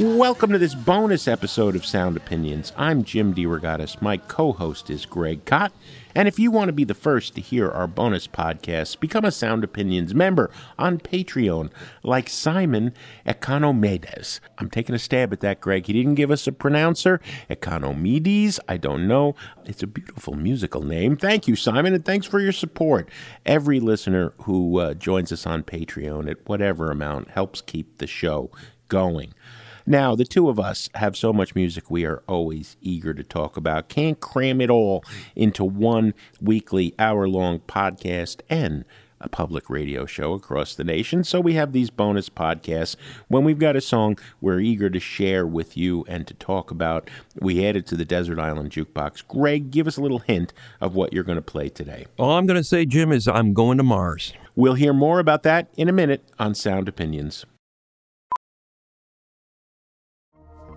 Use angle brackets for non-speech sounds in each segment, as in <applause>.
Welcome to this bonus episode of Sound Opinions. I'm Jim DeRogatis. My co host is Greg Kot. And if you want to be the first to hear our bonus podcasts, become a Sound Opinions member on Patreon, like Simon Economedes. I'm taking a stab at that, Greg. He didn't give us a pronouncer. Economedes, I don't know. It's a beautiful musical name. Thank you, Simon, and thanks for your support. Every listener who uh, joins us on Patreon at whatever amount helps keep the show going. Now, the two of us have so much music we are always eager to talk about. Can't cram it all into one weekly hour long podcast and a public radio show across the nation. So we have these bonus podcasts. When we've got a song we're eager to share with you and to talk about, we add it to the Desert Island Jukebox. Greg, give us a little hint of what you're going to play today. All I'm going to say, Jim, is I'm going to Mars. We'll hear more about that in a minute on Sound Opinions.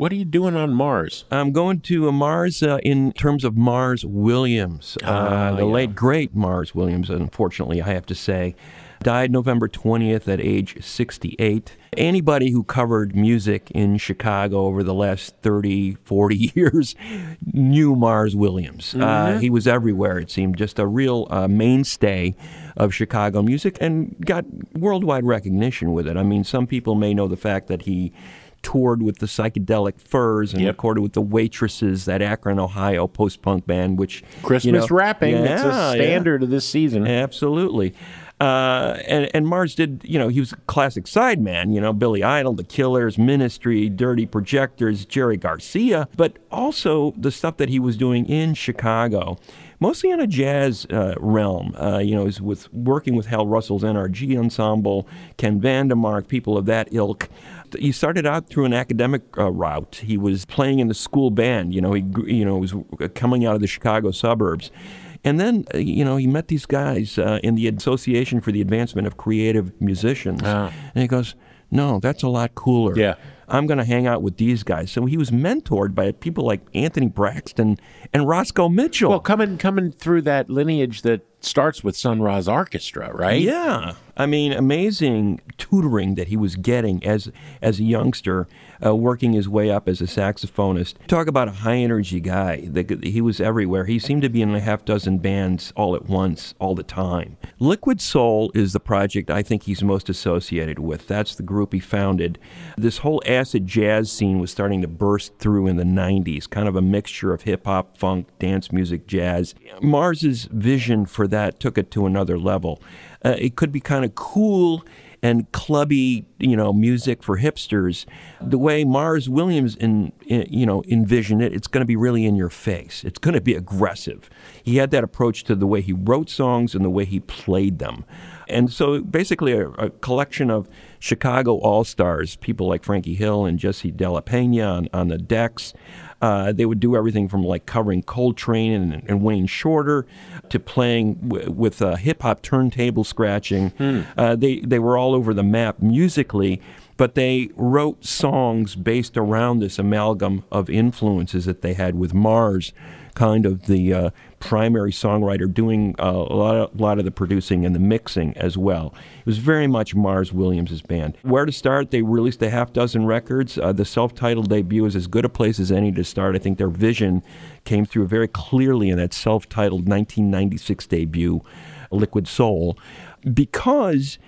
what are you doing on Mars? I'm going to uh, Mars uh, in terms of Mars Williams, uh, Ah, the yeah. late great Mars Williams. Unfortunately, I have to say, died November 20th at age 68. Anybody who covered music in Chicago over the last 30, 40 <laughs> years knew Mars Williams. Uh, he was everywhere. It seemed just a real uh, mainstay of Chicago music and got worldwide recognition with it. I mean, some people may know the fact that he toured with the psychedelic furs and Yep. recorded with the waitresses that akron ohio post-punk band which Christmas you know- rapping. it's Yeah, a yeah. standard of this season. Absolutely. Uh, and, and Mars did, you know, he was a classic sideman, you know, Billy Idol, The Killers, Ministry, Dirty Projectors, Jerry Garcia, but also the stuff that he was doing in Chicago, mostly in a jazz uh, realm. Uh, you know, is with working with Hal Russell's NRG ensemble, Ken Vandermark, people of that ilk. He started out through an academic uh, route. He was playing in the school band. You know, he you know was coming out of the Chicago suburbs. And then, uh, you know, he met these guys uh, in the Association for the Advancement of Creative Musicians. And he goes, no, that's a lot cooler. Yeah. I'm going to hang out with these guys. So he was mentored by people like Anthony Braxton and Roscoe Mitchell. Well, coming coming through that lineage that starts with Sun Ra's Orchestra, right? Yeah, I mean, amazing tutoring that he was getting as as a youngster, uh, working his way up as a saxophonist. Talk about a high energy guy. The, he was everywhere. He seemed to be in a half dozen bands all at once, all the time. Liquid Soul is the project I think he's most associated with. That's the group he founded. This whole acid jazz scene was starting to burst through in the 90s, kind of a mixture of hip hop, funk, dance music, jazz. Mars's vision for that took it to another level. Uh, it could be kind of cool and clubby, you know, music for hipsters. The way Mars Williams, in, in you know, envisioned it, it's going to be really in your face. It's going to be aggressive. He had that approach to the way he wrote songs and the way he played them. And so basically a, a collection of Chicago all-stars, people like Frankie Hill and Jesse De La Pena on, on the decks. Uh, they would do everything from like covering Coltrane and, and Wayne Shorter to playing w- with uh, hip hop turntable scratching. Uh, they they were all over the map musically. But they wrote songs based around this amalgam of influences that they had with Mars, kind of the uh, primary songwriter doing uh, a lot of, lot of the producing and the mixing as well. It was very much Mars Williams' band. Where to start? They released a half dozen records. Uh, the self-titled debut is as good a place as any to start. I think their vision came through very clearly in that self-titled 1996 debut, Liquid Soul, because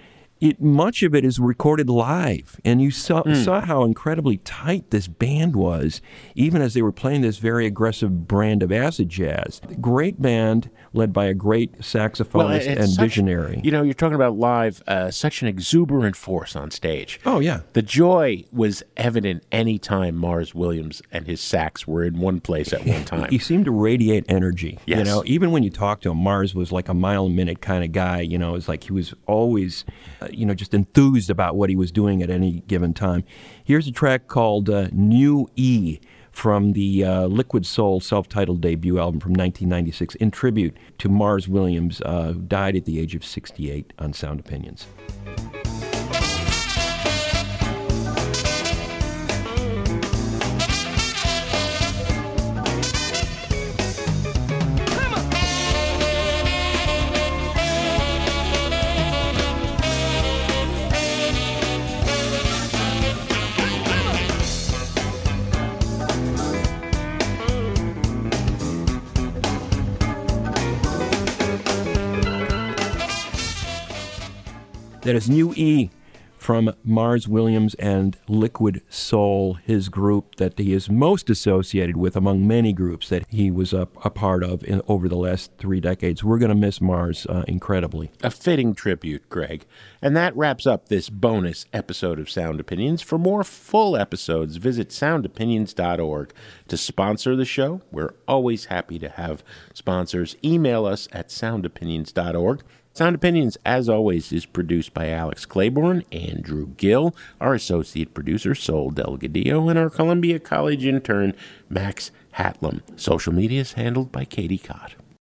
it much of it is recorded live, and you saw saw how incredibly tight this band was, even as they were playing this very aggressive brand of acid jazz. Great band led by a great saxophonist it's and such- visionary. You know, you're talking about live, uh, such an exuberant force on stage. oh yeah, The joy was evident any time Mars Williams and his sax were in one place at one <laughs> time. He seemed to radiate energy. Yes. You know, even when you talked to him, Mars was like a mile a minute kind of guy. You know, it's like he was always, uh, you know, just enthused about what he was doing at any given time. Here's a track called uh, New E from the uh, Liquid Soul self titled debut album from 1996 in tribute to Mars Williams, uh, who died at the age of 68 on Sound Opinions. That is New E from Mars Williams and Liquid Soul, his group that he is most associated with among many groups that he was a, a part of in, over the last three decades. We're going to miss Mars uh, incredibly. a fitting tribute, Greg. And that wraps up this bonus episode of Sound Opinions. For more full episodes, visit soundopinions.org. To sponsor the show, we're always happy to have sponsors. Email us at soundopinions.org. Sound Opinions, as always, is produced by Alex Claiborne, Andrew Gill, our associate producer, Sol Delgadillo, and our Columbia College intern, Max Hatlam. Social media is handled by Katie Cott.